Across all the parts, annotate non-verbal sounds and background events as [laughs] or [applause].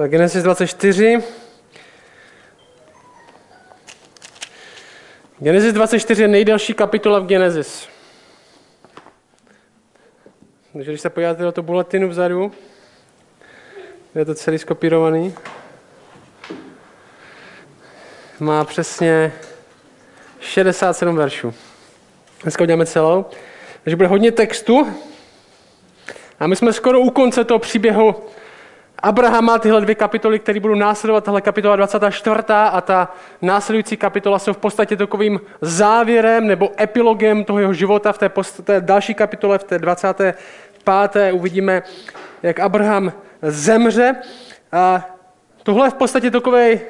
Tak Genesis 24. Genesis 24 je nejdelší kapitola v Genesis. Takže když se podíváte do toho bulletinu vzadu, je to celý skopírovaný, má přesně 67 veršů. Dneska uděláme celou. Takže bude hodně textu. A my jsme skoro u konce toho příběhu Abraham má tyhle dvě kapitoly, které budou následovat, tahle kapitola 24. a ta následující kapitola jsou v podstatě takovým závěrem nebo epilogem toho jeho života. V té, post, té další kapitole, v té 25. uvidíme, jak Abraham zemře. A tohle je v podstatě takový,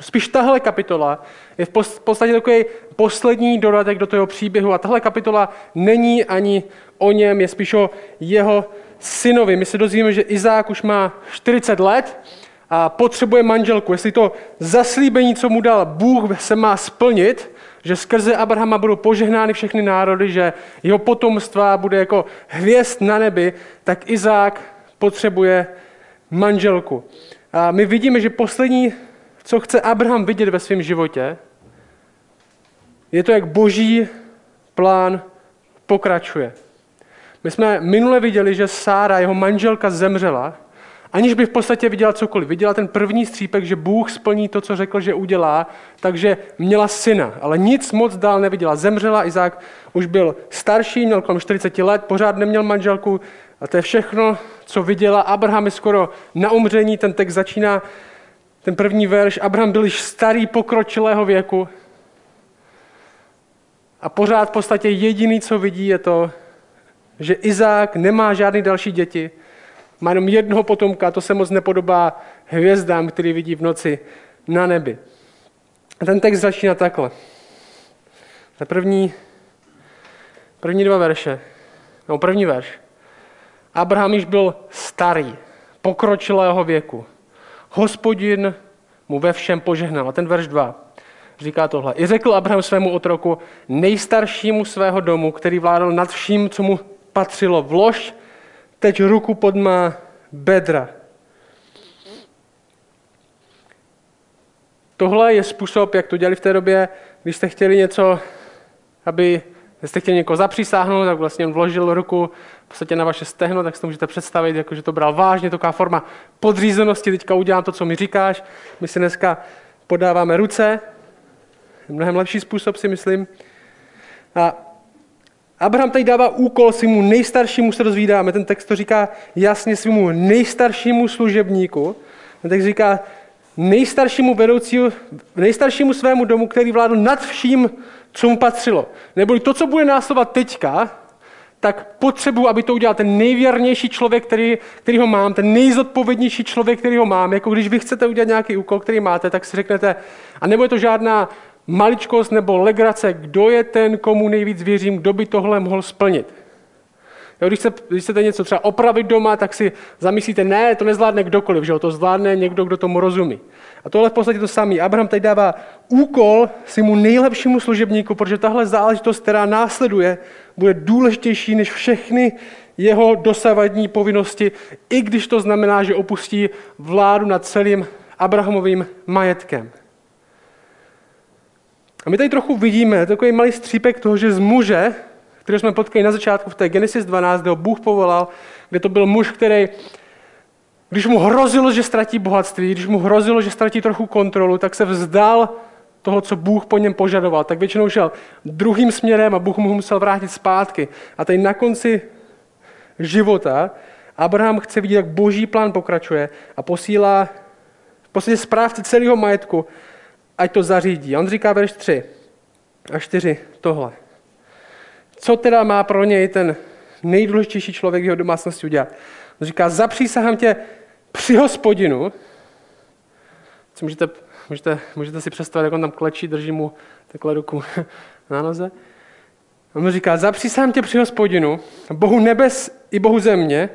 spíš tahle kapitola je v podstatě takový poslední dodatek do toho příběhu. A tahle kapitola není ani o něm, je spíš o jeho synovi. My se dozvíme, že Izák už má 40 let a potřebuje manželku. Jestli to zaslíbení, co mu dal Bůh, se má splnit, že skrze Abrahama budou požehnány všechny národy, že jeho potomstva bude jako hvězd na nebi, tak Izák potřebuje manželku. A my vidíme, že poslední, co chce Abraham vidět ve svém životě, je to, jak boží plán pokračuje. My jsme minule viděli, že Sára, jeho manželka, zemřela, aniž by v podstatě viděla cokoliv. Viděla ten první střípek, že Bůh splní to, co řekl, že udělá, takže měla syna, ale nic moc dál neviděla. Zemřela, Izák už byl starší, měl kolem 40 let, pořád neměl manželku a to je všechno, co viděla. Abraham je skoro na umření, ten text začíná, ten první verš. Abraham byl již starý, pokročilého věku a pořád v podstatě jediný, co vidí, je to, že Izák nemá žádný další děti, má jenom jednoho potomka, to se moc nepodobá hvězdám, který vidí v noci na nebi. A ten text začíná takhle. Ta první, první dva verše, no první verš. Abraham již byl starý, pokročilého věku. Hospodin mu ve všem požehnal. A ten verš 2 říká tohle. I řekl Abraham svému otroku, nejstaršímu svého domu, který vládal nad vším, co mu patřilo. Vlož teď ruku pod má bedra. Tohle je způsob, jak to dělali v té době, když jste chtěli něco, aby jste chtěli někoho zapřísáhnout, tak vlastně on vložil ruku v podstatě na vaše stehno, tak si to můžete představit, jako že to bral vážně, taková forma podřízenosti, teďka udělám to, co mi říkáš. My si dneska podáváme ruce, mnohem lepší způsob si myslím. A Abraham tady dává úkol svému nejstaršímu, se dozvídáme, ten text to říká jasně svému nejstaršímu služebníku. Ten text říká nejstaršímu vedoucímu, nejstaršímu svému domu, který vládl nad vším, co mu patřilo. Neboli to, co bude následovat teďka, tak potřebuji, aby to udělal ten nejvěrnější člověk, který, který ho mám, ten nejzodpovědnější člověk, který ho mám. Jako když vy chcete udělat nějaký úkol, který máte, tak si řeknete, a nebo je to žádná maličkost nebo legrace, kdo je ten, komu nejvíc věřím, kdo by tohle mohl splnit. Jo, když, se, když chcete něco třeba opravit doma, tak si zamyslíte, ne, to nezvládne kdokoliv, že jo? to zvládne někdo, kdo tomu rozumí. A tohle v podstatě to samý. Abraham tady dává úkol mu nejlepšímu služebníku, protože tahle záležitost, která následuje, bude důležitější než všechny jeho dosavadní povinnosti, i když to znamená, že opustí vládu nad celým Abrahamovým majetkem. A my tady trochu vidíme takový malý střípek toho, že z muže, který jsme potkali na začátku v té Genesis 12, kde ho Bůh povolal, kde to byl muž, který, když mu hrozilo, že ztratí bohatství, když mu hrozilo, že ztratí trochu kontrolu, tak se vzdal toho, co Bůh po něm požadoval. Tak většinou šel druhým směrem a Bůh mu musel vrátit zpátky. A tady na konci života Abraham chce vidět, jak boží plán pokračuje a posílá v podstatě správce celého majetku ať to zařídí. On říká verš 3 a 4 tohle. Co teda má pro něj ten nejdůležitější člověk v jeho domácnosti udělat? On říká, zapřísahám tě při hospodinu, co můžete, můžete, můžete si představit, jak on tam klečí, drží mu takhle ruku [laughs] na noze. On mu říká, zapřísahám tě při hospodinu, Bohu nebes i Bohu země,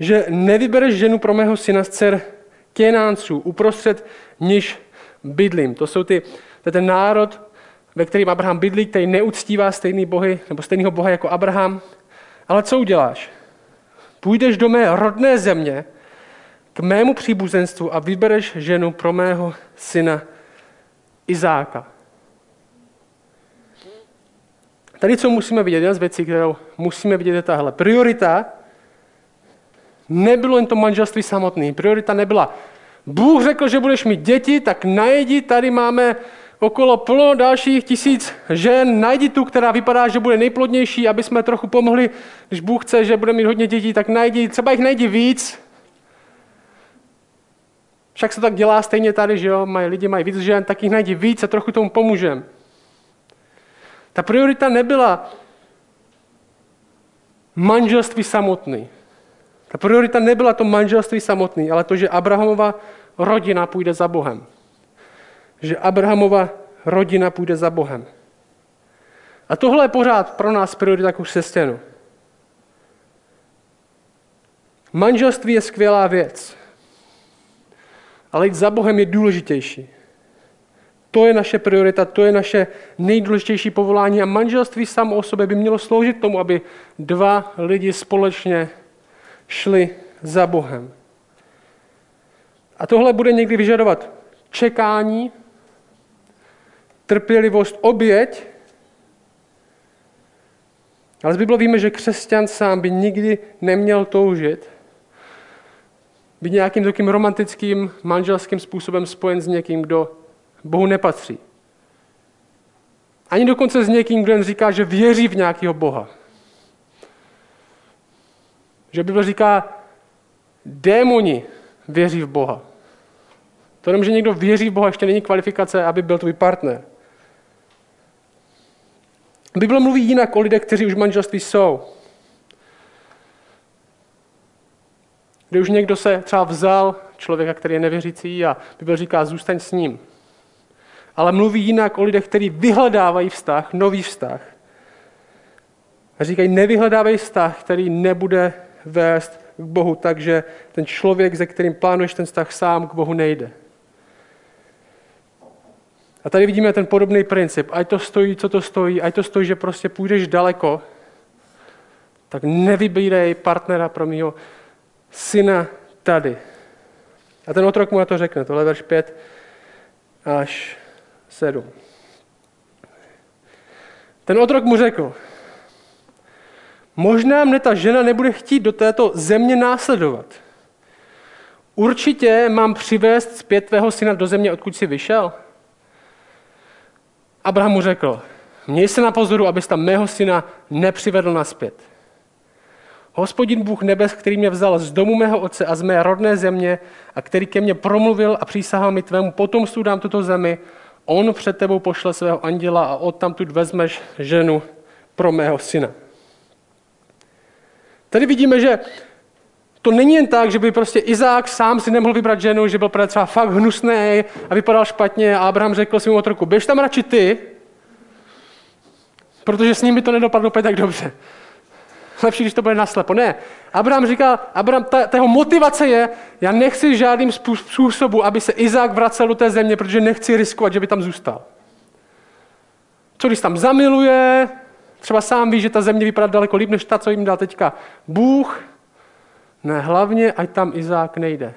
že nevybereš ženu pro mého syna z dcer Kenánců uprostřed níž bydlím. To jsou ty, to je ten národ, ve kterým Abraham bydlí, který neuctívá stejný bohy, nebo stejného boha jako Abraham. Ale co uděláš? Půjdeš do mé rodné země, k mému příbuzenstvu a vybereš ženu pro mého syna Izáka. Tady, co musíme vidět, jedna z věcí, kterou musíme vidět, je tahle. Priorita nebylo jen to manželství samotné. Priorita nebyla, Bůh řekl, že budeš mít děti, tak najdi, tady máme okolo plno dalších tisíc žen, najdi tu, která vypadá, že bude nejplodnější, aby jsme trochu pomohli, když Bůh chce, že bude mít hodně dětí, tak najdi, třeba jich najdi víc. Však se tak dělá stejně tady, že jo, mají, lidi mají víc žen, tak jich najdi víc a trochu tomu pomůžeme. Ta priorita nebyla manželství samotný. Ta priorita nebyla to manželství samotný, ale to, že Abrahamova rodina půjde za Bohem. Že Abrahamova rodina půjde za Bohem. A tohle je pořád pro nás priorita jako křesťanů. Manželství je skvělá věc, ale jít za Bohem je důležitější. To je naše priorita, to je naše nejdůležitější povolání a manželství samo o sobě by mělo sloužit tomu, aby dva lidi společně šli za Bohem. A tohle bude někdy vyžadovat čekání, trpělivost, oběť. Ale z Bible víme, že křesťan sám by nikdy neměl toužit být nějakým takým romantickým manželským způsobem spojen s někým, kdo Bohu nepatří. Ani dokonce s někým, kdo jen říká, že věří v nějakého Boha. Že Bible říká, démoni věří v Boha. To jenom, že někdo věří v Boha, ještě není kvalifikace, aby byl tvůj partner. Bible mluví jinak o lidech, kteří už v manželství jsou. Kdy už někdo se třeba vzal člověka, který je nevěřící a Bible říká, zůstaň s ním. Ale mluví jinak o lidech, kteří vyhledávají vztah, nový vztah. A říkají, nevyhledávej vztah, který nebude vést k Bohu, takže ten člověk, se kterým plánuješ ten vztah sám, k Bohu nejde. A tady vidíme ten podobný princip. Ať to stojí, co to stojí, ať to stojí, že prostě půjdeš daleko, tak nevybírej partnera pro mého syna tady. A ten otrok mu na to řekne, tohle verš 5 až 7. Ten otrok mu řekl, Možná mne ta žena nebude chtít do této země následovat. Určitě mám přivést zpět tvého syna do země, odkud jsi vyšel. Abraham mu řekl, měj se na pozoru, abys tam mého syna nepřivedl naspět. Hospodin Bůh nebes, který mě vzal z domu mého otce a z mé rodné země a který ke mně promluvil a přísahal mi tvému potomstvu dám tuto zemi, on před tebou pošle svého anděla a odtamtud vezmeš ženu pro mého syna. Tady vidíme, že to není jen tak, že by prostě Izák sám si nemohl vybrat ženu, že byl třeba fakt hnusný a vypadal špatně a Abraham řekl svým otroku, běž tam radši ty, protože s ním by to nedopadlo úplně tak dobře. [laughs] Lepší, když to bude naslepo. Ne. Abraham říká, Abraham, ta, ta jeho motivace je, já nechci žádným způsobu, aby se Izák vracel do té země, protože nechci riskovat, že by tam zůstal. Co když tam zamiluje, Třeba sám ví, že ta země vypadá daleko líp, než ta, co jim dal teďka Bůh. Ne, hlavně, ať tam Izák nejde.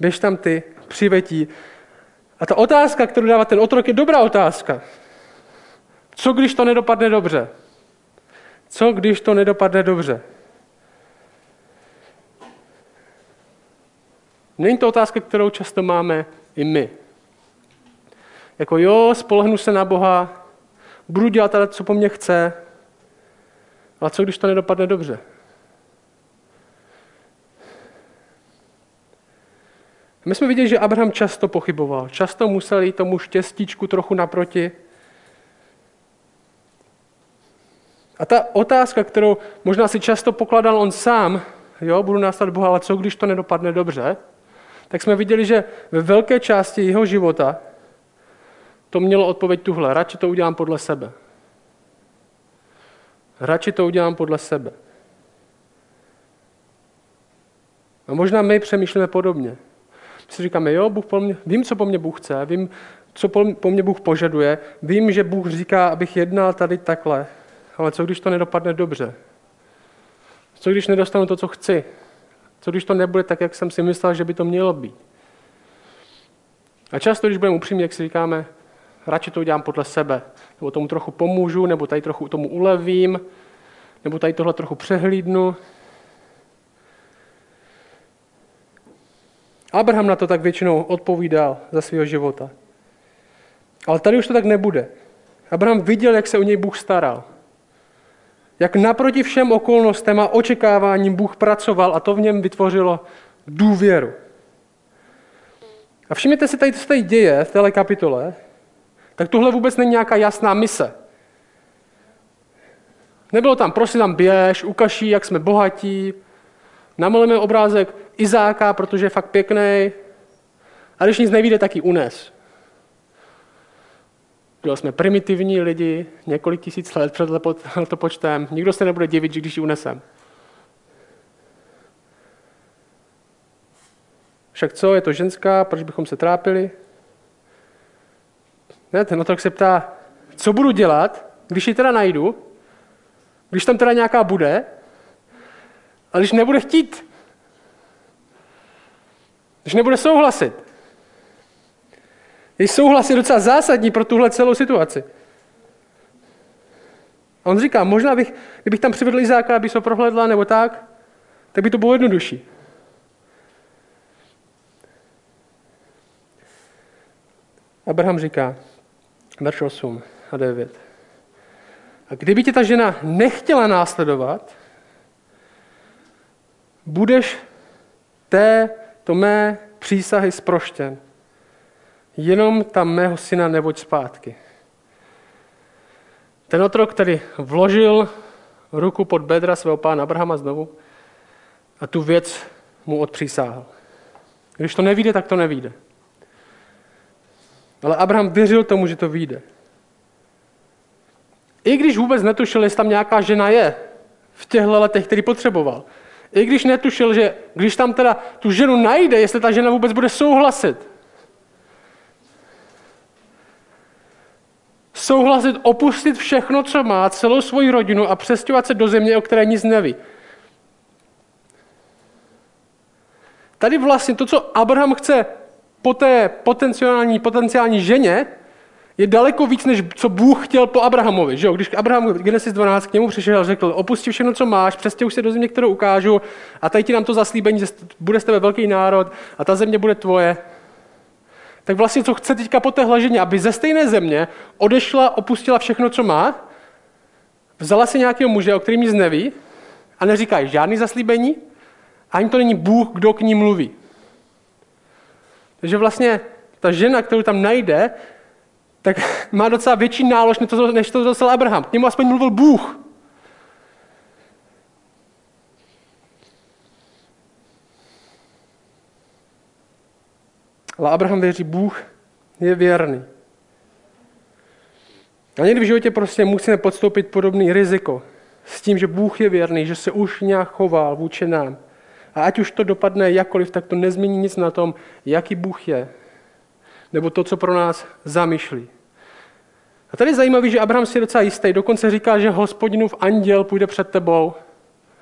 Běž tam ty, přivetí. A ta otázka, kterou dává ten otrok, je dobrá otázka. Co když to nedopadne dobře? Co když to nedopadne dobře? Není to otázka, kterou často máme i my. Jako jo, spolehnu se na Boha, budu dělat teda, co po mně chce, ale co když to nedopadne dobře? My jsme viděli, že Abraham často pochyboval, často musel jít tomu štěstíčku trochu naproti. A ta otázka, kterou možná si často pokladal on sám, jo, budu následovat Boha, ale co když to nedopadne dobře, tak jsme viděli, že ve velké části jeho života to mělo odpověď tuhle. Radši to udělám podle sebe. Radši to udělám podle sebe. A možná my přemýšlíme podobně. My si říkáme, jo, Bůh po mně, vím, co po mně Bůh chce, vím, co po mně Bůh požaduje, vím, že Bůh říká, abych jednal tady takhle, ale co když to nedopadne dobře? Co když nedostanu to, co chci? Co když to nebude tak, jak jsem si myslel, že by to mělo být? A často, když budeme upřímní, jak si říkáme, radši to udělám podle sebe, nebo tomu trochu pomůžu, nebo tady trochu tomu ulevím, nebo tady tohle trochu přehlídnu. Abraham na to tak většinou odpovídal za svého života. Ale tady už to tak nebude. Abraham viděl, jak se o něj Bůh staral. Jak naproti všem okolnostem a očekáváním Bůh pracoval a to v něm vytvořilo důvěru. A všimněte si tady, co se tady děje v téhle kapitole, tak tohle vůbec není nějaká jasná mise. Nebylo tam, prosím tam běž, ukaží, jak jsme bohatí, namalujeme obrázek Izáka, protože je fakt pěkný, a když nic nevíde, tak ji unes. Byli jsme primitivní lidi, několik tisíc let před letopočtem. Nikdo se nebude divit, že když ji unesem. Však co, je to ženská, proč bychom se trápili? Ne, ten otrok se ptá, co budu dělat, když ji teda najdu, když tam teda nějaká bude, a když nebude chtít, když nebude souhlasit. Její souhlas je docela zásadní pro tuhle celou situaci. A on říká, možná bych, kdybych tam přivedl Izáka, aby se ho prohledla nebo tak, tak by to bylo jednodušší. Abraham říká, verš 8 a 9. A kdyby tě ta žena nechtěla následovat, budeš té, to mé přísahy sproštěn. Jenom tam mého syna nevoď zpátky. Ten otrok, který vložil ruku pod bedra svého pána Abrahama znovu a tu věc mu odpřísáhl. Když to nevíde, tak to nevíde. Ale Abraham věřil tomu, že to vyjde. I když vůbec netušil, jestli tam nějaká žena je v těchto letech, který potřeboval. I když netušil, že když tam teda tu ženu najde, jestli ta žena vůbec bude souhlasit. Souhlasit opustit všechno, co má, celou svoji rodinu a přestěhovat se do země, o které nic neví. Tady vlastně to, co Abraham chce po té potenciální, potenciální ženě, je daleko víc, než co Bůh chtěl po Abrahamovi. Že jo? Když Abraham Genesis 12 k němu přišel a řekl, opusti všechno, co máš, přestěhuj se do země, kterou ukážu a tady ti nám to zaslíbení, že bude z tebe velký národ a ta země bude tvoje. Tak vlastně, co chce teďka po té ženě, aby ze stejné země odešla, opustila všechno, co má, vzala si nějakého muže, o kterým nic neví a neříká žádný zaslíbení, ani to není Bůh, kdo k ní mluví. Takže vlastně ta žena, kterou tam najde, tak [laughs] má docela větší nálož, než to, dostal Abraham. K němu aspoň mluvil Bůh. Ale Abraham věří, Bůh je věrný. A někdy v životě prostě musíme podstoupit podobný riziko s tím, že Bůh je věrný, že se už nějak choval vůči nám. A ať už to dopadne jakkoliv, tak to nezmění nic na tom, jaký Bůh je, nebo to, co pro nás zamýšlí. A tady je zajímavé, že Abraham si je docela jistý, dokonce říká, že hospodinův anděl půjde před tebou,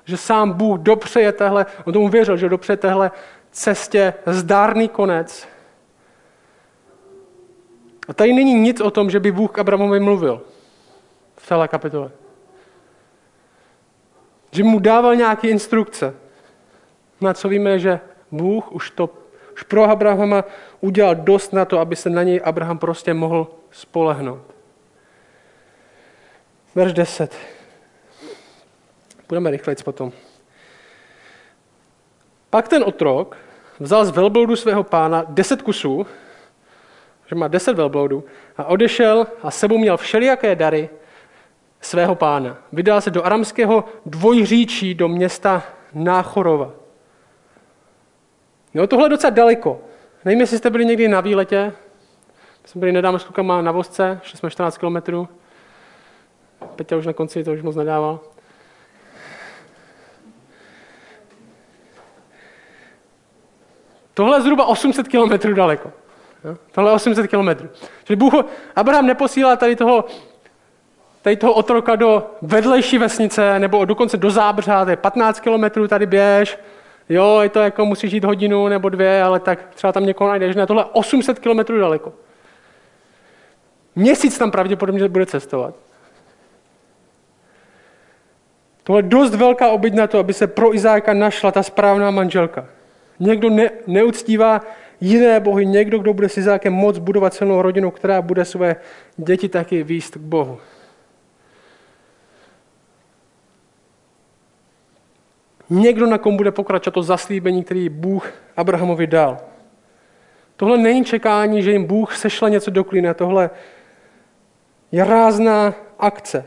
že sám Bůh dopřeje tehle, on tomu věřil, že dopřeje tehle cestě zdárný konec. A tady není nic o tom, že by Bůh k Abrahamovi mluvil v celé kapitole. Že mu dával nějaké instrukce. Na co víme, že Bůh už to už pro Abrahama udělal dost na to, aby se na něj Abraham prostě mohl spolehnout. Verš 10. Budeme rychleji potom. Pak ten otrok vzal z velbloudu svého pána deset kusů, že má deset velbloudů, a odešel a sebou měl všelijaké dary svého pána. Vydal se do aramského dvojříčí do města Náchorova. No tohle je docela daleko. Nevím, jestli jste byli někdy na výletě. Jsme byli nedávno s klukama na vozce, šli jsme 14 kilometrů. Peťa už na konci to už moc nedával. Tohle je zhruba 800 kilometrů daleko. Tohle je 800 kilometrů. Čili Bůh, Abraham neposílá tady toho, tady toho otroka do vedlejší vesnice, nebo dokonce do Zábřa, to je 15 kilometrů, tady běž, Jo, je to jako musíš jít hodinu nebo dvě, ale tak třeba tam někoho najdeš. Ne, tohle 800 kilometrů daleko. Měsíc tam pravděpodobně bude cestovat. Tohle je dost velká oběť na to, aby se pro Izáka našla ta správná manželka. Někdo ne, neuctívá jiné bohy, někdo, kdo bude s Izákem moc budovat silnou rodinu, která bude své děti taky výst k Bohu. Někdo, na kom bude pokračovat to zaslíbení, který Bůh Abrahamovi dal. Tohle není čekání, že jim Bůh sešle něco do klína. Tohle je rázná akce.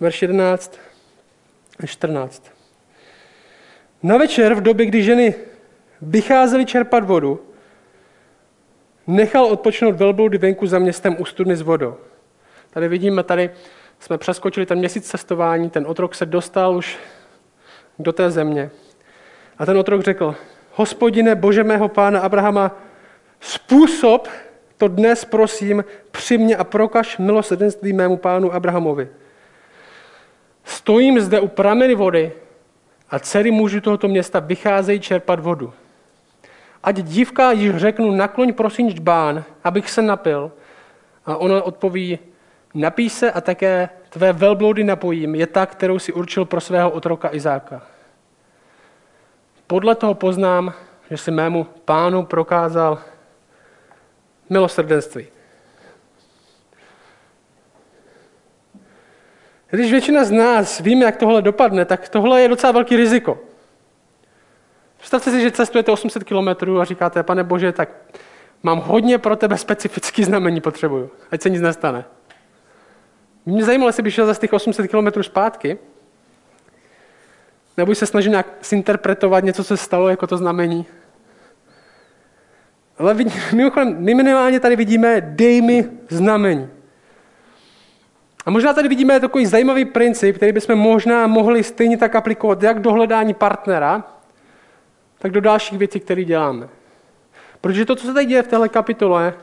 Verš 11 a 14. Na večer, v době, kdy ženy vycházely čerpat vodu, nechal odpočinout velbloudy venku za městem u studny s vodou. Tady vidíme, tady jsme přeskočili ten měsíc cestování, ten otrok se dostal už do té země. A ten otrok řekl, hospodine, bože mého pána Abrahama, způsob to dnes prosím při mě a prokaž milosrdenství mému pánu Abrahamovi. Stojím zde u prameny vody a dcery mužů tohoto města vycházejí čerpat vodu. Ať dívka již řeknu, nakloň prosím žbán, abych se napil. A ona odpoví, napí se a také tvé velbloudy napojím, je ta, kterou si určil pro svého otroka Izáka. Podle toho poznám, že si mému pánu prokázal milosrdenství. Když většina z nás víme, jak tohle dopadne, tak tohle je docela velký riziko. Představte si, že cestujete 800 km a říkáte, pane Bože, tak mám hodně pro tebe specifický znamení potřebuju, ať se nic nestane. Mě zajímalo, jestli bych šel za těch 800 km zpátky, nebo se snažil nějak zinterpretovat něco, co se stalo jako to znamení. Ale mimochodem, my minimálně tady vidíme, dej mi znamení. A možná tady vidíme takový zajímavý princip, který bychom možná mohli stejně tak aplikovat jak do hledání partnera, tak do dalších věcí, které děláme. Protože to, co se tady děje v téhle kapitole,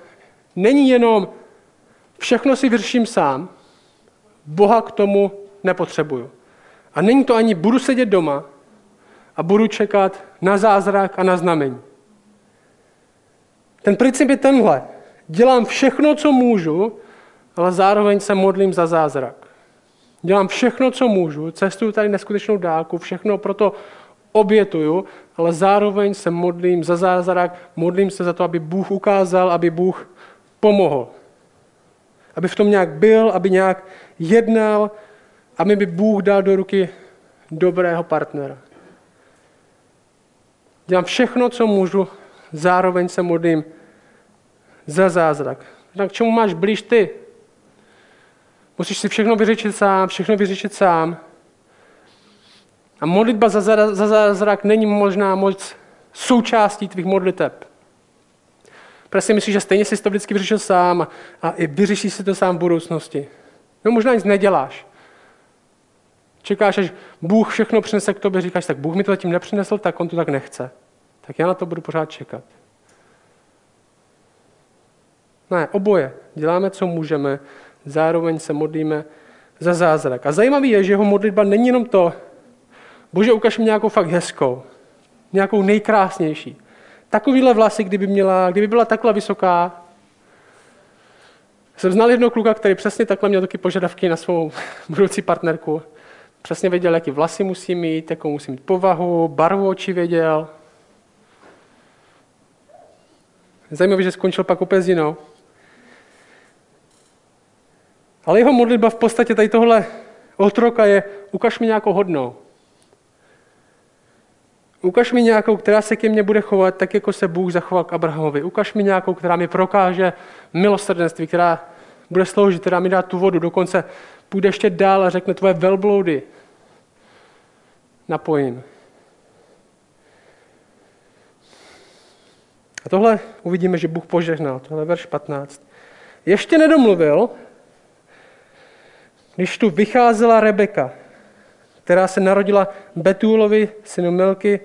není jenom všechno si vyřeším sám, Boha k tomu nepotřebuju. A není to ani budu sedět doma a budu čekat na zázrak a na znamení. Ten princip je tenhle. Dělám všechno, co můžu, ale zároveň se modlím za zázrak. Dělám všechno, co můžu, cestuju tady neskutečnou dálku, všechno proto obětuju, ale zároveň se modlím za zázrak, modlím se za to, aby Bůh ukázal, aby Bůh pomohl. Aby v tom nějak byl, aby nějak jednal, aby mi Bůh dal do ruky dobrého partnera. Dělám všechno, co můžu, zároveň se modlím za zázrak. Tak čemu máš blíž ty? Musíš si všechno vyřešit sám, všechno vyřešit sám. A modlitba za, za zázrak není možná moc součástí tvých modliteb. Protože si myslíš, že stejně jsi to vždycky vyřešil sám a i vyřešíš si to sám v budoucnosti. No možná nic neděláš. Čekáš, až Bůh všechno přinese k tobě, říkáš, tak Bůh mi to zatím nepřinesl, tak on to tak nechce. Tak já na to budu pořád čekat. Ne, oboje. Děláme, co můžeme, zároveň se modlíme za zázrak. A zajímavé je, že jeho modlitba není jenom to, bože, ukaž mi nějakou fakt hezkou, nějakou nejkrásnější. Takovýhle vlasy, kdyby, měla, kdyby byla takhle vysoká, jsem znal jednoho kluka, který přesně takhle měl taky požadavky na svou [laughs] budoucí partnerku. Přesně věděl, jaký vlasy musí mít, jakou musí mít povahu, barvu očí věděl. Zajímavé, že skončil pak s jinou. Ale jeho modlitba v podstatě tady tohle otroka je, ukaž mi nějakou hodnou. Ukaž mi nějakou, která se ke mně bude chovat tak, jako se Bůh zachoval k Abrahamovi. Ukaž mi nějakou, která mi prokáže milosrdenství, která bude sloužit, která mi dá tu vodu. Dokonce půjde ještě dál a řekne tvoje velbloudy. Napojím. A tohle uvidíme, že Bůh požehnal. Tohle je verš 15. Ještě nedomluvil, když tu vycházela Rebeka, která se narodila Betulovi, synu Milky,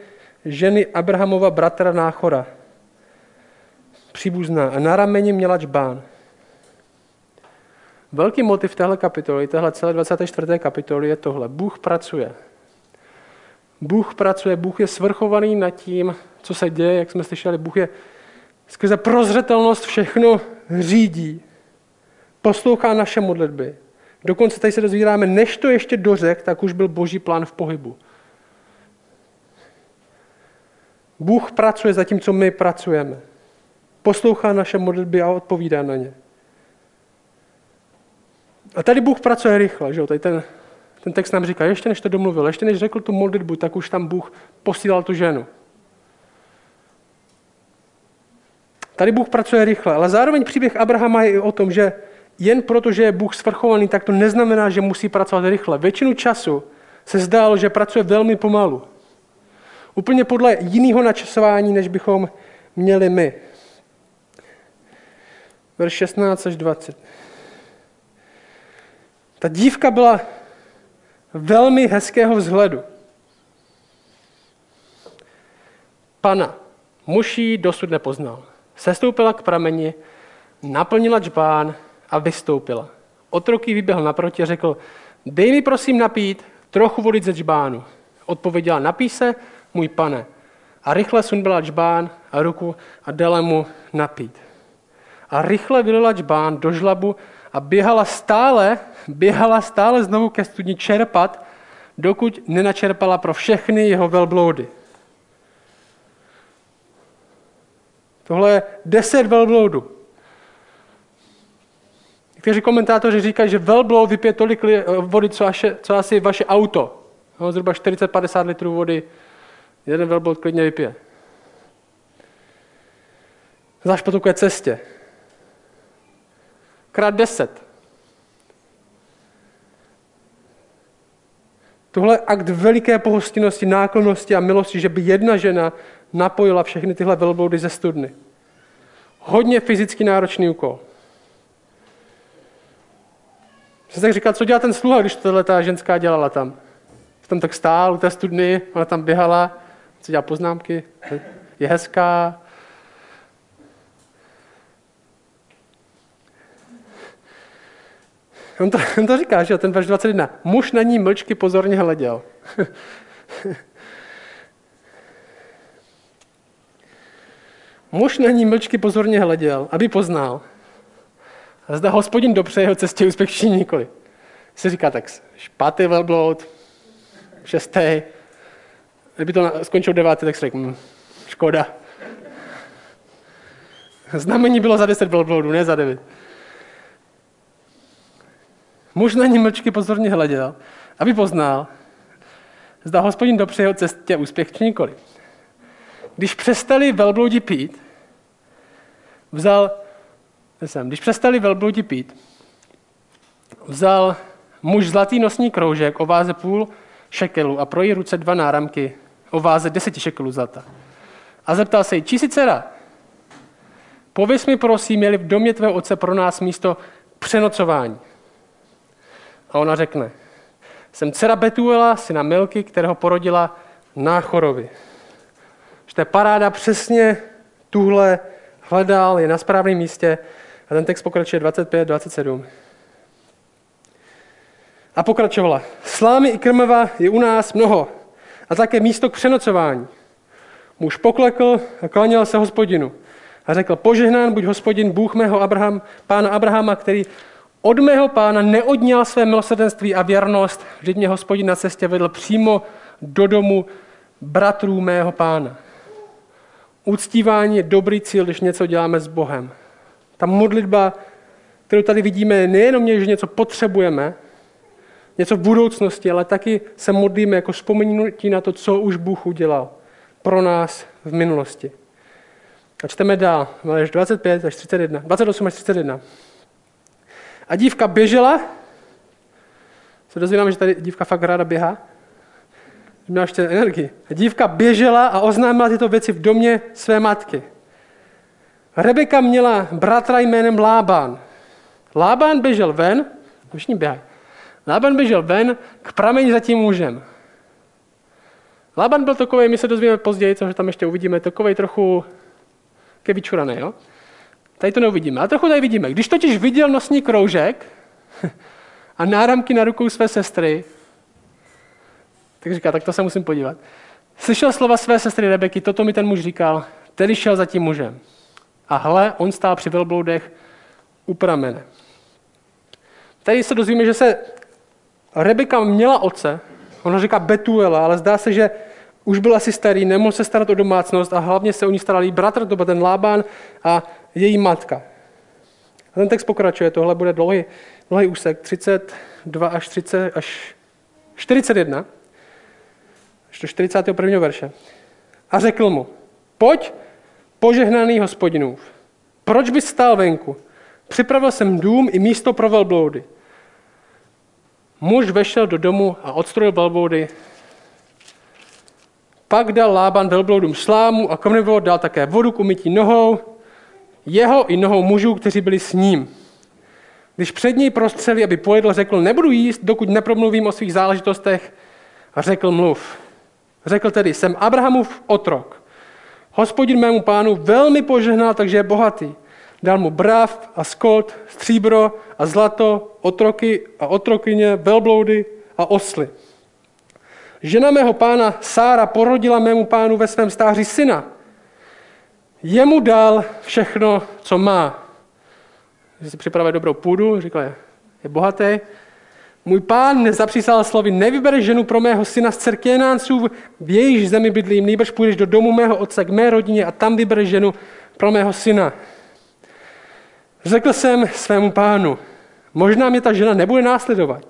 ženy Abrahamova bratra Náchora, příbuzná, a na rameni měla čbán. Velký motiv téhle kapitoly, téhle celé 24. kapitoly je tohle. Bůh pracuje. Bůh pracuje, Bůh je svrchovaný nad tím, co se děje, jak jsme slyšeli, Bůh je skrze prozřetelnost všechno řídí, poslouchá naše modlitby. Dokonce tady se dozvídáme, než to ještě dořek, tak už byl boží plán v pohybu. Bůh pracuje za tím, co my pracujeme. Poslouchá naše modlitby a odpovídá na ně. A tady Bůh pracuje rychle, že jo? Tady ten, ten text nám říká, ještě než to domluvil, ještě než řekl tu modlitbu, tak už tam Bůh posílal tu ženu. Tady Bůh pracuje rychle, ale zároveň příběh Abrahama je i o tom, že jen proto, že je Bůh svrchovaný, tak to neznamená, že musí pracovat rychle. Většinu času se zdálo, že pracuje velmi pomalu. Úplně podle jiného načasování, než bychom měli my. Verš 16 až 20. Ta dívka byla velmi hezkého vzhledu. Pana, muž ji dosud nepoznal. Sestoupila k prameni, naplnila čbán a vystoupila. Otrok jí vyběhl naproti a řekl, dej mi prosím napít trochu vody ze čbánu. Odpověděla, napí se, můj pane. A rychle sundala čbán a ruku a dala mu napít. A rychle vylila čbán do žlabu a běhala stále, běhala stále znovu ke studni čerpat, dokud nenačerpala pro všechny jeho velbloudy. Tohle je deset velbloudů. Někteří komentátoři říkají, že velbloud vypije tolik vody, co, aše, co asi vaše auto. No, zhruba 40-50 litrů vody jeden velbloud klidně vypije. Zvlášť po takové cestě. Krát deset. Tohle akt veliké pohostinnosti, náklonosti a milosti, že by jedna žena napojila všechny tyhle velbloudy ze studny. Hodně fyzicky náročný úkol. Jsem tak říkal, co dělá ten sluha, když tohle ta ženská dělala tam. Tam tak stál u té studny, ona tam běhala, co dělá poznámky, je hezká. On to, on to říká, že ten verš 21. Muž na ní mlčky pozorně hleděl. [laughs] Muž na ní mlčky pozorně hleděl, aby poznal. Zda hospodin dopře jeho cestě úspěch či nikoli. Se říká tak, špatý velbloud, šestý, kdyby to skončil devátý, tak si řekl, hm, škoda. Znamení bylo za deset velbloudů, ne za devět. Muž na ní mlčky pozorně hleděl, aby poznal, zda hospodin dopře jeho cestě úspěch či nikoli. Když přestali velbloudi pít, vzal, jsem, když přestali velbloudi pít, vzal muž zlatý nosní kroužek o váze půl šekelu a pro její ruce dva náramky o váze deseti šekelů zlata. A zeptal se jí, či si dcera? Pověs mi prosím, měli v domě tvého otce pro nás místo přenocování. A ona řekne, jsem dcera Betuela, syna Milky, kterého porodila Náchorovi. Že to je paráda přesně tuhle hledal, je na správném místě. A ten text pokračuje 25, 27. A pokračovala. Slámy i krmeva je u nás mnoho a také místo k přenocování. Muž poklekl a klaněl se hospodinu a řekl, požehnán buď hospodin, Bůh mého Abraham, pána Abrahama, který od mého pána neodněl své milosrdenství a věrnost, vždyť mě hospodin na cestě vedl přímo do domu bratrů mého pána. Uctívání je dobrý cíl, když něco děláme s Bohem. Ta modlitba, kterou tady vidíme, nejenom je, že něco potřebujeme, něco v budoucnosti, ale taky se modlíme jako vzpomenutí na to, co už Bůh udělal pro nás v minulosti. A čteme dál, 25 až 31, 28 až 31. A dívka běžela, se dozvídáme, že tady dívka fakt ráda běhá, měla ještě energii. A dívka běžela a oznámila tyto věci v domě své matky. Rebeka měla bratra jménem Lában. Lában běžel ven, všichni běhají. Lában běžel ven k prameni za tím mužem. Lában byl takový, my se dozvíme později, což tam ještě uvidíme, takový trochu ke vyčuraný, jo? Tady to neuvidíme, ale trochu tady vidíme. Když totiž viděl nosní kroužek [laughs] a náramky na rukou své sestry, Tak říká, tak to se musím podívat. Slyšel slova své sestry Rebeky, toto mi ten muž říkal, tedy šel za tím mužem. A hle, on stál při velbloudech u pramene. Tady se dozvíme, že se Rebeka měla oce, ona říká Betuela, ale zdá se, že už byl asi starý, nemohl se starat o domácnost a hlavně se o ní staral její bratr, to byl ten Lában a její matka. A ten text pokračuje, tohle bude dlouhý, dlouhý úsek, 32 až 30 až 41, až do 41. verše. A řekl mu, pojď, požehnaný hospodinův, proč bys stál venku? Připravil jsem dům i místo pro velbloudy. Muž vešel do domu a odstrojil velbloudy. Pak dal Lában velbloudům slámu a komnevod dal také vodu k umytí nohou, jeho i nohou mužů, kteří byli s ním. Když před něj prostřeli, aby pojedl, řekl, nebudu jíst, dokud nepromluvím o svých záležitostech. A řekl, mluv. Řekl tedy, jsem Abrahamův otrok. Hospodin mému pánu velmi požehnal, takže je bohatý. Dal mu brav a skolt, stříbro a zlato, otroky a otrokyně, velbloudy a osly. Žena mého pána Sára porodila mému pánu ve svém stáří syna. Jemu dal všechno, co má. Že si připravuje dobrou půdu, říkal, je, je bohatý. Můj pán mne zapřísal slovy, nevybereš ženu pro mého syna z Cerkénánců, v jejíž zemi bydlím, nejbrž půjdeš do domu mého otce k mé rodině a tam vybereš ženu pro mého syna. Řekl jsem svému pánu, možná mě ta žena nebude následovat.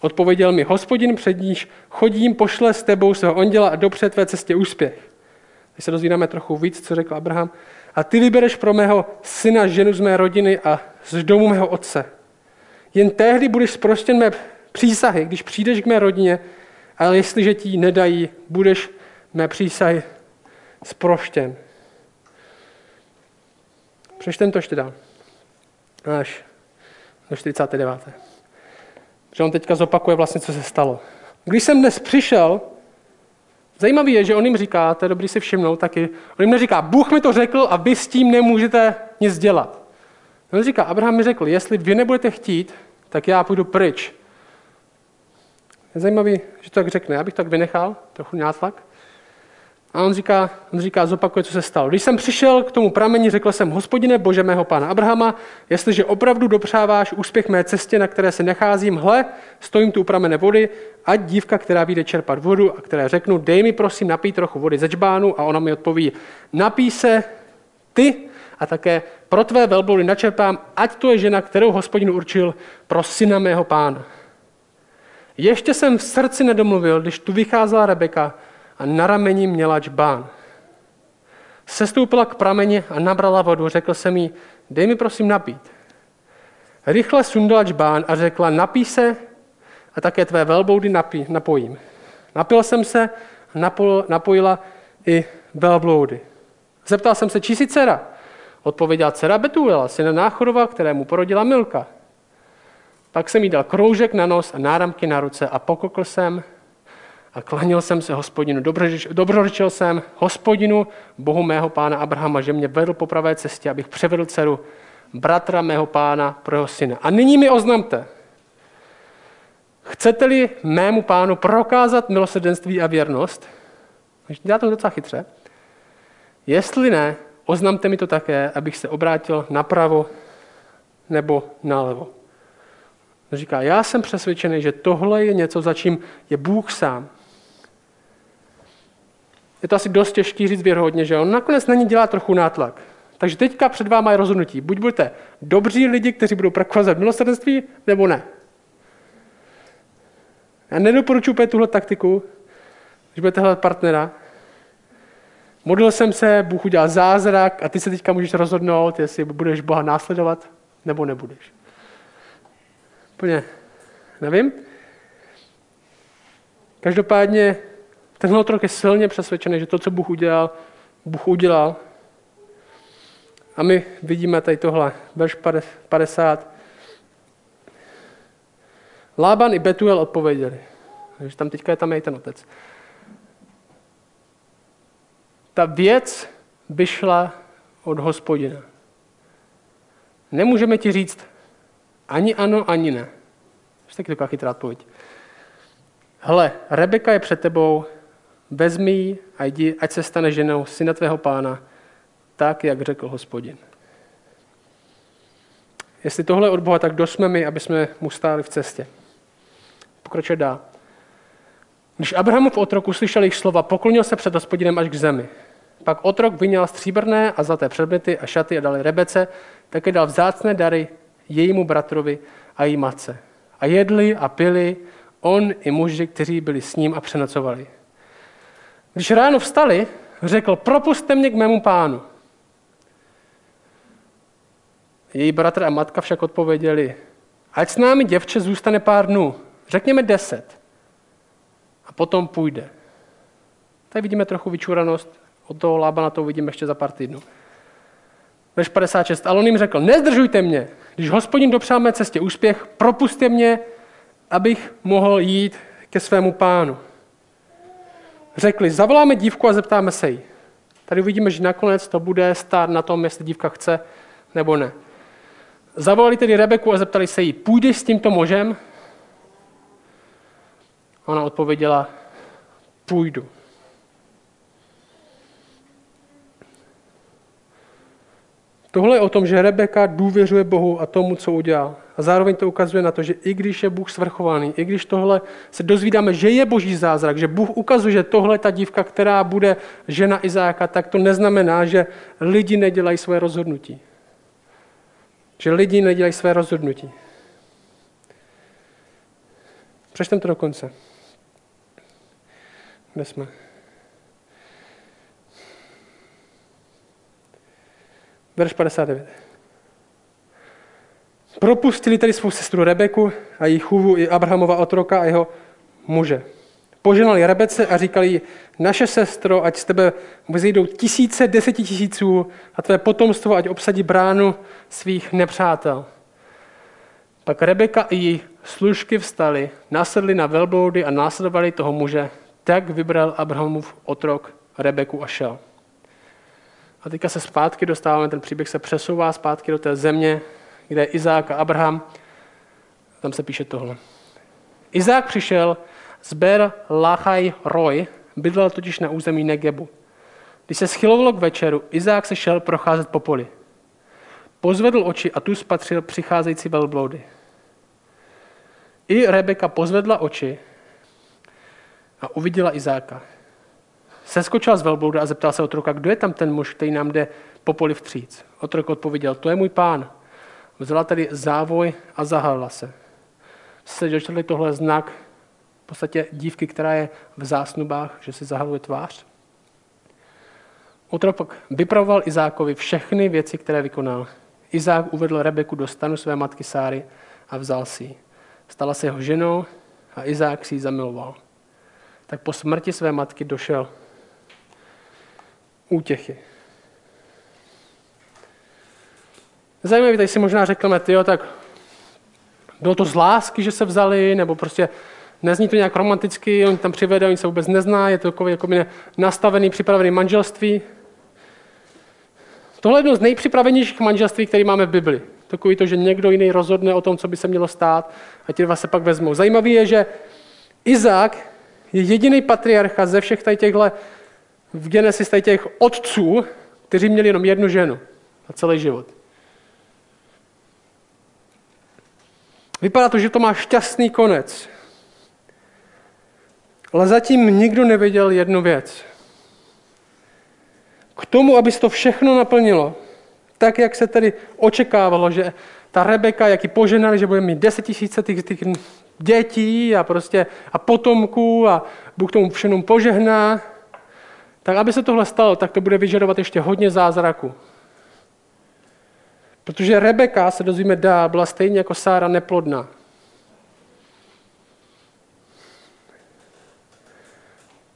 Odpověděl mi, hospodin před níž chodím, pošle s tebou svého onděla a dopře tvé cestě úspěch. Teď se dozvídáme trochu víc, co řekl Abraham. A ty vybereš pro mého syna ženu z mé rodiny a z domu mého otce. Jen tehdy budeš zprostěn mé přísahy, když přijdeš k mé rodině, ale jestliže ti nedají, budeš mé přísahy zproštěn. Přečtem to ještě dál až do 49. Že on teďka zopakuje vlastně, co se stalo. Když jsem dnes přišel, zajímavý je, že on jim říká, to je dobrý si všimnout taky, on jim neříká, Bůh mi to řekl a vy s tím nemůžete nic dělat. On říká, Abraham mi řekl, jestli vy nebudete chtít, tak já půjdu pryč. Je zajímavý, že to tak řekne. Já bych tak vynechal, trochu nátlak. A on říká, on říká, zopakuje, co se stalo. Když jsem přišel k tomu prameni, řekl jsem, hospodine Bože mého pána Abrahama, jestliže opravdu dopřáváš úspěch mé cestě, na které se nacházím, hle, stojím tu u pramene vody, ať dívka, která vyjde čerpat vodu a které řeknu, dej mi prosím napít trochu vody ze čbánu a ona mi odpoví, napí se ty a také pro tvé velbloudy načerpám, ať to je žena, kterou hospodin určil pro syna mého pána. Ještě jsem v srdci nedomluvil, když tu vycházela Rebeka, a na rameni měla čbán. Sestoupila k prameni a nabrala vodu. Řekl jsem jí, dej mi prosím napít. Rychle sundala čbán a řekla, napí se a také tvé velboudy napí, napojím. Napil jsem se a napojila i velbloudy. Zeptal jsem se, či jsi dcera? Odpověděla dcera Betuela, syna Náchodova, kterému porodila Milka. Pak jsem jí dal kroužek na nos a náramky na ruce a pokokl jsem a klanil jsem se hospodinu. Dobrořečil jsem hospodinu, bohu mého pána Abrahama, že mě vedl po pravé cestě, abych převedl dceru bratra mého pána pro jeho syna. A nyní mi oznamte, chcete-li mému pánu prokázat milosrdenství a věrnost, dělá to docela chytře, jestli ne, oznamte mi to také, abych se obrátil napravo nebo nalevo. Říká, já jsem přesvědčený, že tohle je něco, za čím je Bůh sám je to asi dost těžký říct věrhodně, že on nakonec na ní dělá trochu nátlak. Takže teďka před váma je rozhodnutí. Buď budete dobří lidi, kteří budou prokázat milosrdenství, nebo ne. Já nedoporučuji úplně tuhle taktiku, když budete hledat partnera. Modlil jsem se, Bůh udělal zázrak a ty se teďka můžeš rozhodnout, jestli budeš Boha následovat, nebo nebudeš. Úplně nevím. Každopádně Tenhle otrok je silně přesvědčený, že to, co Bůh udělal, Bůh udělal. A my vidíme tady tohle, verš 50. Lában i Betuel odpověděli. Takže tam teďka je tam i ten otec. Ta věc vyšla od hospodina. Nemůžeme ti říct ani ano, ani ne. Je taky taková chytrá odpověď. hle, Rebeka je před tebou, vezmi ji a jdi, ať se stane ženou syna tvého pána, tak, jak řekl hospodin. Jestli tohle je od Boha, tak kdo jsme my, aby jsme mu stáli v cestě. Pokračuje dál. Když Abrahamův otrok uslyšel jejich slova, poklonil se před hospodinem až k zemi. Pak otrok vyněl stříbrné a zlaté předměty a šaty a dali Rebece, také dal vzácné dary jejímu bratrovi a její matce. A jedli a pili on i muži, kteří byli s ním a přenocovali. Když ráno vstali, řekl, propuste mě k mému pánu. Její bratr a matka však odpověděli, ať s námi děvče zůstane pár dnů, řekněme deset, a potom půjde. Tady vidíme trochu vyčuranost, od toho Lábana to uvidíme ještě za pár týdnů. Verš 56. Ale on jim řekl, nezdržujte mě, když hospodin dopřál mé cestě úspěch, propuste mě, abych mohl jít ke svému pánu. Řekli, zavoláme dívku a zeptáme se jí. Tady uvidíme, že nakonec to bude stát na tom, jestli dívka chce nebo ne. Zavolali tedy Rebeku a zeptali se jí, půjdeš s tímto možem? Ona odpověděla, půjdu. Tohle je o tom, že Rebeka důvěřuje Bohu a tomu, co udělal. A zároveň to ukazuje na to, že i když je Bůh svrchovaný, i když tohle se dozvídáme, že je boží zázrak, že Bůh ukazuje, že tohle ta dívka, která bude žena Izáka, tak to neznamená, že lidi nedělají své rozhodnutí. Že lidi nedělají své rozhodnutí. Přečtem to do konce. Kde jsme? Verš 59. Propustili tedy svou sestru Rebeku a její chůvu i Abrahamova otroka a jeho muže. Poženali Rebece a říkali jí, naše sestro, ať z tebe vyzejdou tisíce, desetitisíců a tvé potomstvo, ať obsadí bránu svých nepřátel. Pak Rebeka i její služky vstali, nasedli na velbloudy a následovali toho muže. Tak vybral Abrahamův otrok Rebeku a šel. A teďka se zpátky dostáváme, ten příběh se přesouvá zpátky do té země, kde je Izák a Abraham. Tam se píše tohle. Izák přišel z Ber Lachaj Roy, bydlel totiž na území Negebu. Když se schylovalo k večeru, Izák se šel procházet po poli. Pozvedl oči a tu spatřil přicházející velbloudy. I Rebeka pozvedla oči a uviděla Izáka. Seskočila z velblouda a zeptal se otroka, kdo je tam ten muž, který nám jde po poli vstříc. Otrok odpověděl, to je můj pán. Vzala tedy závoj a zahalila se. Se dočetli tohle znak v podstatě dívky, která je v zásnubách, že si zahaluje tvář. Otrok vypravoval Izákovi všechny věci, které vykonal. Izák uvedl Rebeku do stanu své matky Sáry a vzal si ji. Stala se jeho ženou a Izák si ji zamiloval. Tak po smrti své matky došel útěchy. Zajímavé, tady si možná řekneme, tyjo, tak bylo to z lásky, že se vzali, nebo prostě nezní to nějak romanticky, on tam přivede, oni se vůbec nezná, je to takový jako nastavený, připravený manželství. Tohle je jedno z nejpřipravenějších manželství, které máme v Bibli. Takový to, že někdo jiný rozhodne o tom, co by se mělo stát a ti dva se pak vezmou. Zajímavé je, že Izák je jediný patriarcha ze všech tady těchto v Genesis těch otců, kteří měli jenom jednu ženu na celý život. Vypadá to, že to má šťastný konec. Ale zatím nikdo nevěděl jednu věc. K tomu, aby se to všechno naplnilo, tak, jak se tedy očekávalo, že ta Rebeka, jak ji poženali, že bude mít deset tisíce těch, těch dětí a prostě a potomků a Bůh tomu všemu požehná, tak aby se tohle stalo, tak to bude vyžadovat ještě hodně zázraku. Protože Rebeka, se dozvíme dá, byla stejně jako Sára neplodná.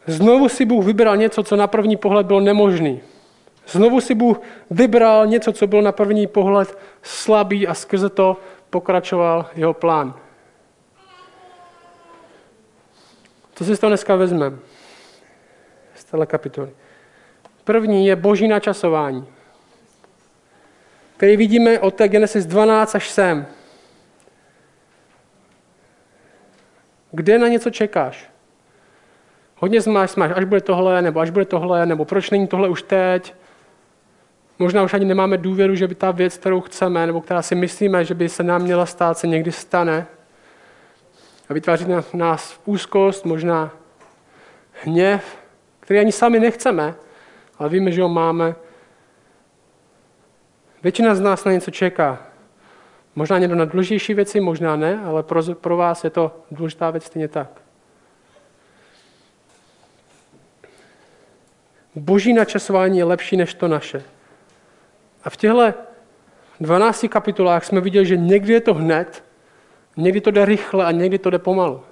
Znovu si Bůh vybral něco, co na první pohled bylo nemožný. Znovu si Bůh vybral něco, co bylo na první pohled slabý a skrze to pokračoval jeho plán. Co si z toho dneska vezmeme? Téhle kapitoly. První je boží načasování, který vidíme od té Genesis 12 až sem. Kde na něco čekáš? Hodně zmáš, máš, až bude tohle, nebo až bude tohle, nebo proč není tohle už teď. Možná už ani nemáme důvěru, že by ta věc, kterou chceme, nebo která si myslíme, že by se nám měla stát, se někdy stane. A vytváří nás úzkost, možná hněv, který ani sami nechceme, ale víme, že ho máme. Většina z nás na něco čeká. Možná někdo na důležitější věci, možná ne, ale pro, pro vás je to důležitá věc stejně tak. Boží načasování je lepší než to naše. A v těchto 12 kapitolách jsme viděli, že někdy je to hned, někdy to jde rychle a někdy to jde pomalu.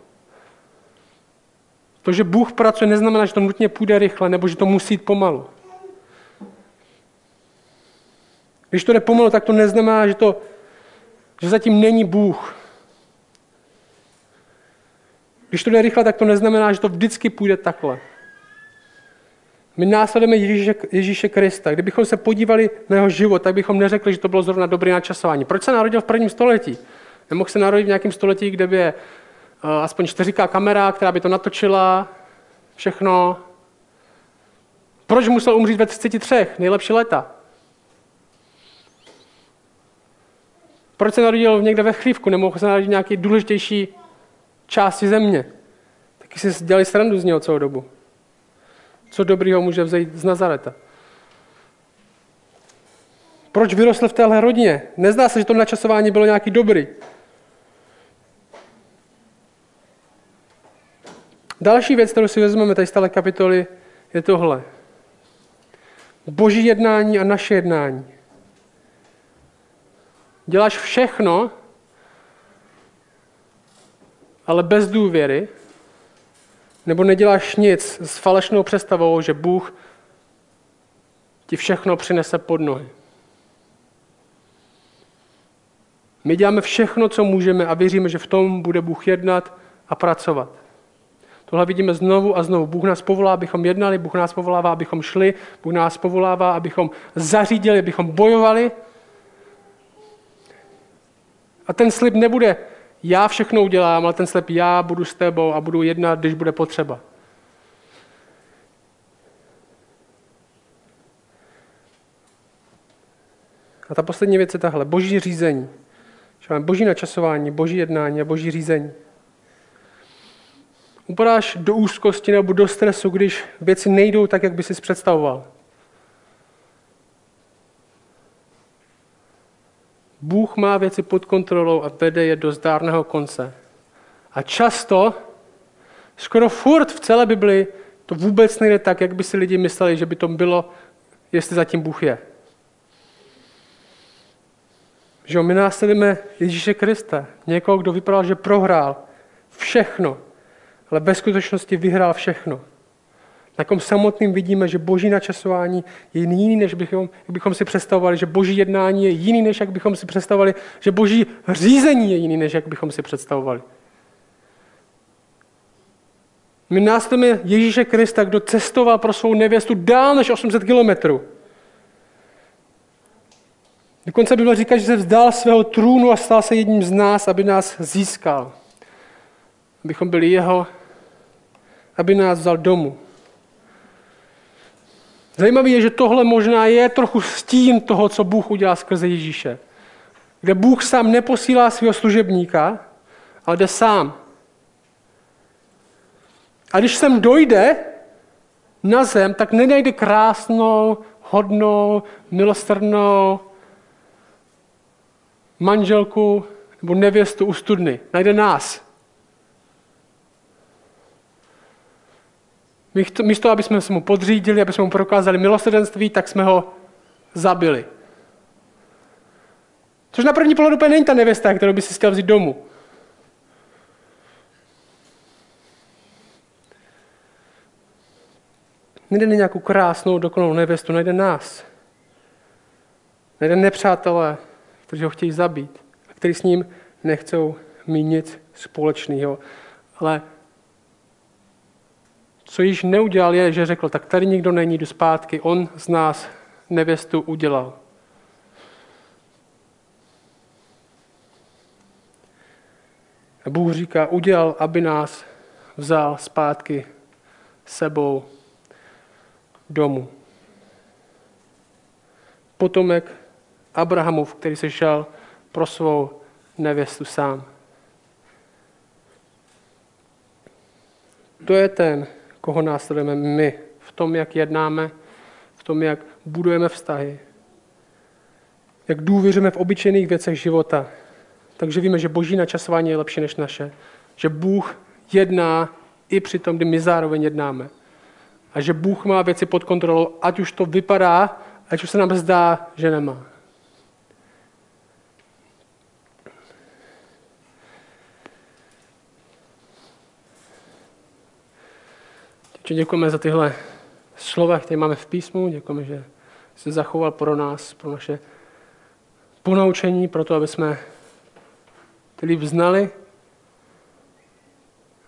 To, že Bůh pracuje, neznamená, že to nutně půjde rychle, nebo že to musí jít pomalu. Když to jde pomalu, tak to neznamená, že, to, že zatím není Bůh. Když to jde rychle, tak to neznamená, že to vždycky půjde takhle. My následujeme Ježíše, Ježíše Krista. Kdybychom se podívali na jeho život, tak bychom neřekli, že to bylo zrovna dobré načasování. Proč se narodil v prvním století? Nemohl se narodit v nějakém století, kde by je aspoň 4K kamera, která by to natočila, všechno. Proč musel umřít ve 33? Nejlepší léta. Proč se narodil někde ve chlívku? Nemohl se narodit v nějaké důležitější části země? Taky si dělali srandu z něho celou dobu. Co dobrýho může vzejít z Nazareta? Proč vyrostl v téhle rodině? Nezná se, že to načasování bylo nějaký dobrý. Další věc, kterou si vezmeme tady z téhle kapitoly, je tohle. Boží jednání a naše jednání. Děláš všechno, ale bez důvěry, nebo neděláš nic s falešnou představou, že Bůh ti všechno přinese pod nohy. My děláme všechno, co můžeme a věříme, že v tom bude Bůh jednat a pracovat. Tohle vidíme znovu a znovu. Bůh nás povolá, abychom jednali, Bůh nás povolává, abychom šli, Bůh nás povolává, abychom zařídili, abychom bojovali. A ten slib nebude já všechno udělám, ale ten slib já budu s tebou a budu jednat, když bude potřeba. A ta poslední věc je tahle. Boží řízení. Boží načasování, boží jednání a boží řízení. Upadáš do úzkosti nebo do stresu, když věci nejdou tak, jak by si představoval. Bůh má věci pod kontrolou a vede je do zdárného konce. A často, skoro furt v celé Bibli, to vůbec nejde tak, jak by si lidi mysleli, že by to bylo, jestli zatím Bůh je. Že my následujeme Ježíše Krista, někoho, kdo vypadal, že prohrál všechno, ale ve skutečnosti vyhrál všechno. Na kom samotným vidíme, že boží načasování je jiný, než bychom, jak bychom si představovali, že boží jednání je jiný, než jak bychom si představovali, že boží řízení je jiný, než jak bychom si představovali. My následujeme Ježíše Krista, kdo cestoval pro svou nevěstu dál než 800 kilometrů. Dokonce Bible říká, že se vzdal svého trůnu a stal se jedním z nás, aby nás získal. Abychom byli jeho, aby nás vzal domů. Zajímavé je, že tohle možná je trochu stín toho, co Bůh udělal skrze Ježíše. Kde Bůh sám neposílá svého služebníka, ale jde sám. A když sem dojde na zem, tak nenajde krásnou, hodnou, milosrdnou manželku nebo nevěstu u studny. Najde nás. Místo, aby jsme se mu podřídili, aby jsme mu prokázali milosrdenství, tak jsme ho zabili. Což na první pohled úplně není ta nevěsta, kterou by si chtěl vzít domů. Nejde nějakou krásnou, dokonalou nevěstu, najde nás. Najde nepřátelé, kteří ho chtějí zabít a kteří s ním nechcou mít nic společného. Ale co již neudělal, je, že řekl, tak tady nikdo není, jdu zpátky. On z nás nevěstu udělal. A Bůh říká, udělal, aby nás vzal zpátky sebou domů. Potomek Abrahamův, který se šel pro svou nevěstu sám. To je ten, koho následujeme my v tom, jak jednáme, v tom, jak budujeme vztahy, jak důvěřujeme v obyčejných věcech života. Takže víme, že boží načasování je lepší než naše. Že Bůh jedná i při tom, kdy my zároveň jednáme. A že Bůh má věci pod kontrolou, ať už to vypadá, ať už se nám zdá, že nemá. Děkujeme za tyhle slova, které máme v písmu. Děkujeme, že se zachoval pro nás, pro naše ponaučení, pro to, aby jsme ty líp znali,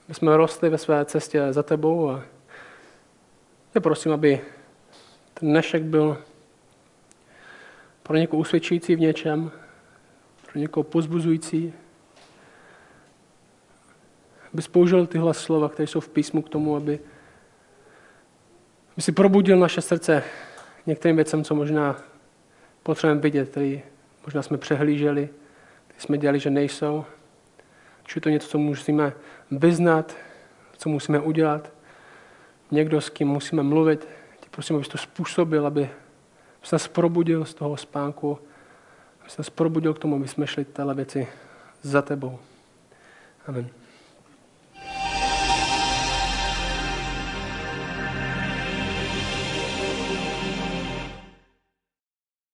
aby jsme rostli ve své cestě za tebou a já prosím, aby ten dnešek byl pro někoho usvědčující v něčem, pro někoho pozbuzující, aby použil tyhle slova, které jsou v písmu k tomu, aby, aby si probudil naše srdce některým věcem, co možná potřebujeme vidět, který možná jsme přehlíželi, který jsme dělali, že nejsou. Či to něco, co musíme vyznat, co musíme udělat, někdo, s kým musíme mluvit. Tě prosím, abys to způsobil, aby se nás probudil z toho spánku, aby se nás probudil k tomu, aby jsme šli tyhle věci za tebou. Amen.